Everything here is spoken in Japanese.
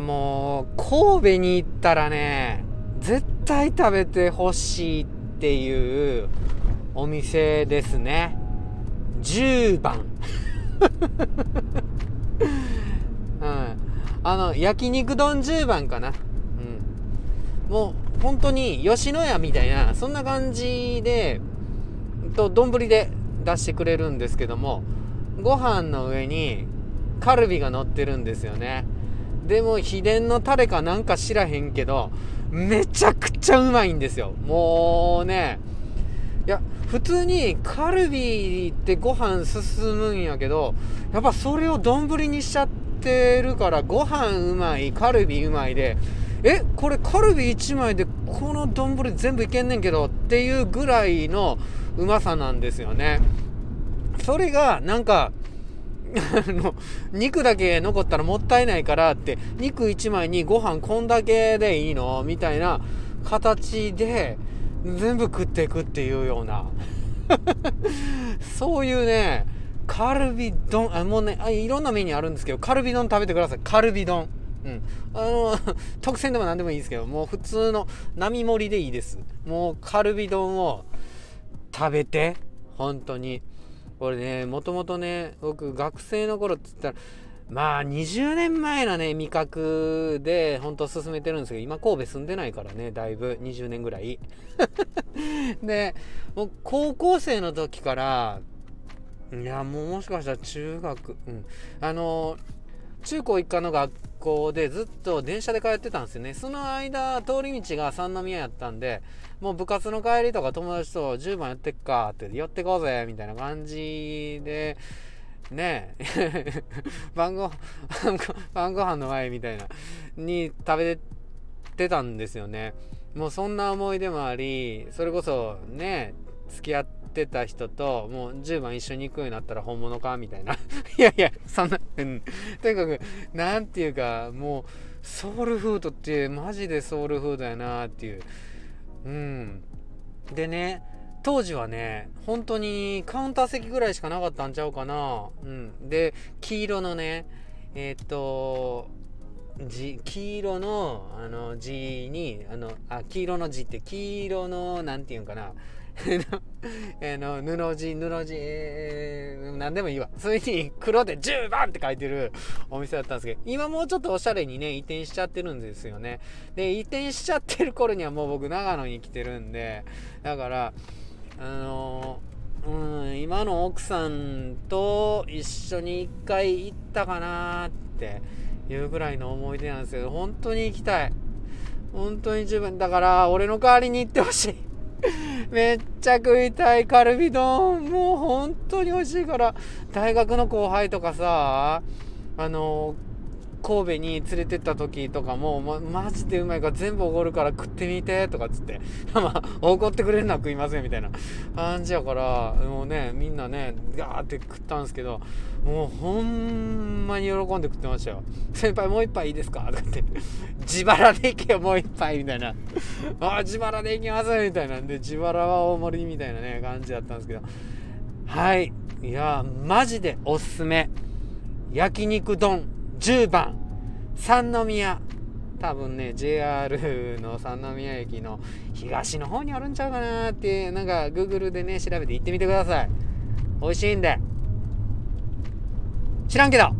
もう神戸に行ったらね絶対食べてほしいっていうお店ですね。10番。うん、あの焼肉丼10番かな、うん、もう本当に吉野家みたいなそんな感じで丼で出してくれるんですけどもご飯の上にカルビが乗ってるんですよね。でも秘伝のタレかなんか知らへんけどめちゃくちゃうまいんですよ。もうねいや普通にカルビってご飯進むんやけどやっぱそれを丼にしちゃってるからご飯うまいカルビうまいでえこれカルビ1枚でこの丼全部いけんねんけどっていうぐらいのうまさなんですよね。それがなんか あの肉だけ残ったらもったいないからって肉1枚にご飯こんだけでいいの？みたいな形で全部食っていくっていうような。そういうねカルビ丼。あもうねあいろんなメニューあるんですけどカルビ丼食べてください。カルビ丼。うん。あの 特選でも何でもいいですけどもう普通の並盛りでいいです。もうカルビ丼を食べて本当にこれねもともとね僕学生の頃って言ったらまあ20年前のね味覚で本当進めてるんですけど今神戸住んでないからねだいぶ20年ぐらい。でもう高校生の時からいやもうもしかしたら中学うん。あの中高一貫の学校でずっと電車で通ってたんですよね。その間通り道が三宮やったんでもう部活の帰りとか友達と10番やってっかって寄ってこうぜみたいな感じでねえ 晩ご 晩ご飯の前みたいなに食べてたんですよね。もうそんな思い出もありそれこそね付き合ってた人ともう10番一緒に行くようになったら本物かみたいな。いやいやそんな、うん、とにかく何て言うかもうソウルフードってマジでソウルフードやなっていう。うん。でね当時はね本当にカウンター席ぐらいしかなかったんちゃうかな。うん。で黄色のねえー、っと字黄色のあの字にあのあ黄色の字って黄色の何て言うんかな。あの布地布地、えー、何でもいいわ。それに黒で10番って書いてるお店だったんですけど今もうちょっとおしゃれにね移転しちゃってるんですよね。で移転しちゃってる頃にはもう僕長野に来てるんでだからあのうん今の奥さんと一緒に一回行ったかなっていうぐらいの思い出なんですけど本当に行きたい。本当に十分だから俺の代わりに行ってほしい。めっちゃ食いたいカルビ丼。もう本当に美味しいから。大学の後輩とかさあの神戸に連れてった時とかも、ま、マジでうまいから全部おごるから食ってみてとかっつって。まあおごってくれるのは食いませんみたいな感じやからもうねみんなねガーって食ったんですけどもうほんまに喜んで食ってましたよ先輩もう一杯いいですか？とかって自腹で行けよもう一杯みたいなあ自腹で行きます！みたいなんで自腹は大盛りみたいなね感じだったんですけど。はい。いやマジでおすすめ。焼肉丼。10番三宮。多分ね JR の三宮駅の東の方にあるんちゃうかなってなんか Google でね調べて行ってみてください。美味しいんで。知らんけど。